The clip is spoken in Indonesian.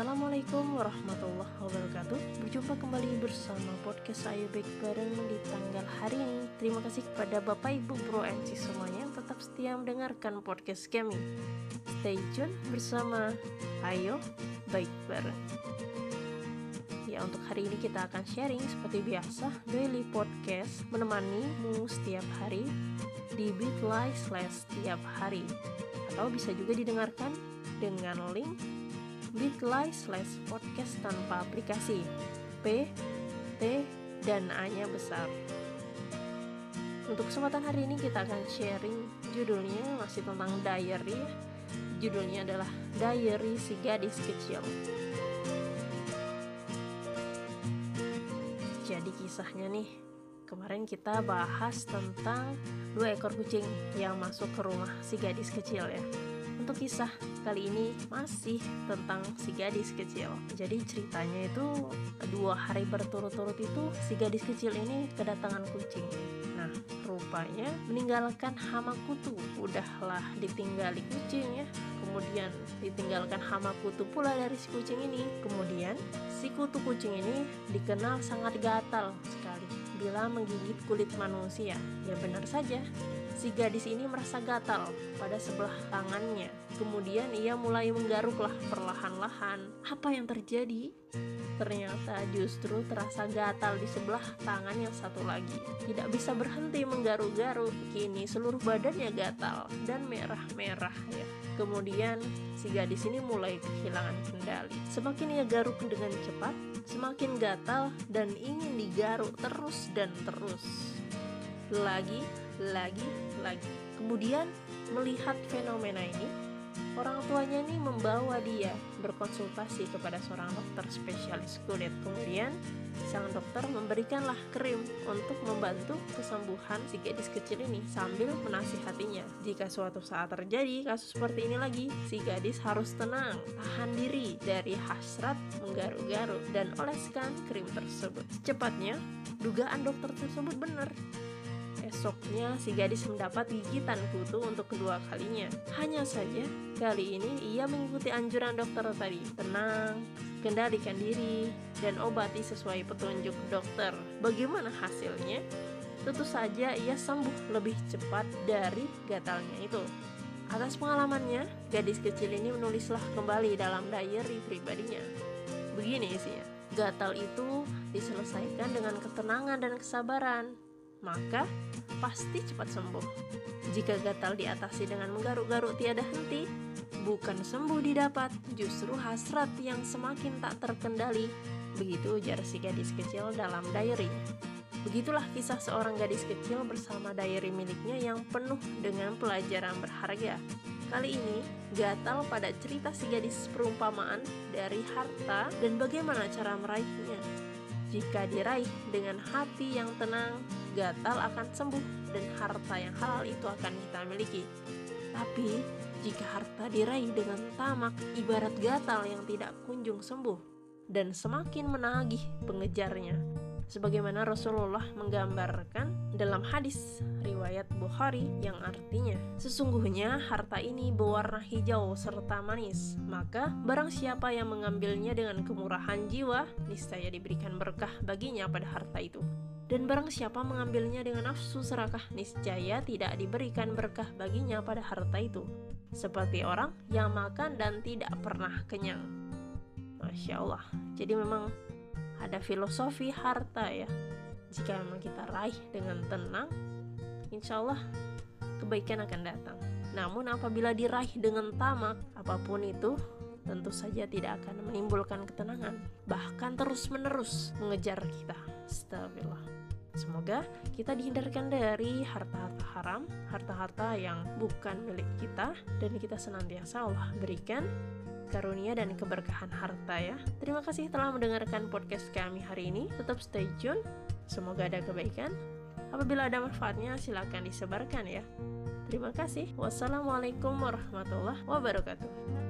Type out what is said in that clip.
Assalamualaikum warahmatullahi wabarakatuh. Berjumpa kembali bersama podcast Ayo Baik Bareng di tanggal hari ini. Terima kasih kepada Bapak Ibu Bro MC semuanya yang tetap setia mendengarkan podcast kami. Stay tune bersama Ayo Baik Bareng. Ya untuk hari ini kita akan sharing seperti biasa Daily Podcast menemanimu setiap hari di bit.ly slash setiap hari. Atau bisa juga didengarkan dengan link bit.ly slash podcast tanpa aplikasi. P, T, dan A-nya besar. Untuk kesempatan hari ini kita akan sharing judulnya masih tentang diary. Judulnya adalah Diary si Gadis Kecil. Jadi kisahnya nih Kemarin kita bahas tentang dua ekor kucing yang masuk ke rumah si gadis kecil ya Untuk kisah kali ini masih tentang si gadis kecil. Jadi ceritanya itu dua hari berturut-turut itu si gadis kecil ini kedatangan kucing. Nah, rupanya meninggalkan hama kutu. Udahlah ditinggali kucing ya. Kemudian ditinggalkan hama kutu pula dari si kucing ini. Kemudian si kutu kucing ini dikenal sangat gatal sekali bila menggigit kulit manusia. Ya benar saja, si gadis ini merasa gatal pada sebelah tangannya Kemudian ia mulai menggaruklah perlahan-lahan. Apa yang terjadi? Ternyata justru terasa gatal di sebelah tangan yang satu lagi. Tidak bisa berhenti menggaruk-garuk. Kini seluruh badannya gatal dan merah-merah ya. Kemudian si gadis ini mulai kehilangan kendali. Semakin ia garuk dengan cepat, semakin gatal dan ingin digaruk terus dan terus. Lagi, lagi, lagi. Kemudian melihat fenomena ini, Orang tuanya ini membawa dia berkonsultasi kepada seorang dokter spesialis kulit. Kemudian sang dokter memberikanlah krim untuk membantu kesembuhan si gadis kecil ini sambil menasihatinya. Jika suatu saat terjadi kasus seperti ini lagi, si gadis harus tenang, tahan diri dari hasrat menggaruk-garuk dan oleskan krim tersebut. Secepatnya, dugaan dokter tersebut benar. Esoknya, si gadis mendapat gigitan kutu untuk kedua kalinya. Hanya saja, kali ini ia mengikuti anjuran dokter tadi. Tenang, kendalikan diri, dan obati sesuai petunjuk dokter. Bagaimana hasilnya? Tentu saja ia sembuh lebih cepat dari gatalnya itu. Atas pengalamannya, gadis kecil ini menulislah kembali dalam diary pribadinya. Begini isinya, gatal itu diselesaikan dengan ketenangan dan kesabaran. Maka pasti cepat sembuh. Jika gatal diatasi dengan menggaruk-garuk tiada henti, bukan sembuh didapat, justru hasrat yang semakin tak terkendali. Begitu ujar si gadis kecil dalam diary. Begitulah kisah seorang gadis kecil bersama diary miliknya yang penuh dengan pelajaran berharga. Kali ini, gatal pada cerita si gadis perumpamaan dari harta dan bagaimana cara meraihnya. Jika diraih dengan hati yang tenang, gatal akan sembuh dan harta yang halal itu akan kita miliki. Tapi, jika harta diraih dengan tamak ibarat gatal yang tidak kunjung sembuh dan semakin menagih pengejarnya. Sebagaimana Rasulullah menggambarkan dalam hadis riwayat Bukhari yang artinya Sesungguhnya harta ini berwarna hijau serta manis Maka barang siapa yang mengambilnya dengan kemurahan jiwa Niscaya diberikan berkah baginya pada harta itu dan barang siapa mengambilnya dengan nafsu serakah, niscaya tidak diberikan berkah baginya pada harta itu. Seperti orang yang makan dan tidak pernah kenyang. Masya Allah. Jadi memang ada filosofi harta ya. Jika memang kita raih dengan tenang, insya Allah kebaikan akan datang. Namun apabila diraih dengan tamak, apa pun itu, tentu saja tidak akan menimbulkan ketenangan. Bahkan terus-menerus mengejar kita. Astagfirullah. Semoga kita dihindarkan dari harta-harta haram, harta-harta yang bukan milik kita, dan kita senantiasa Allah berikan karunia dan keberkahan harta ya. Terima kasih telah mendengarkan podcast kami hari ini. Tetap stay tune. Semoga ada kebaikan. Apabila ada manfaatnya, silakan disebarkan ya. Terima kasih. Wassalamualaikum warahmatullahi wabarakatuh.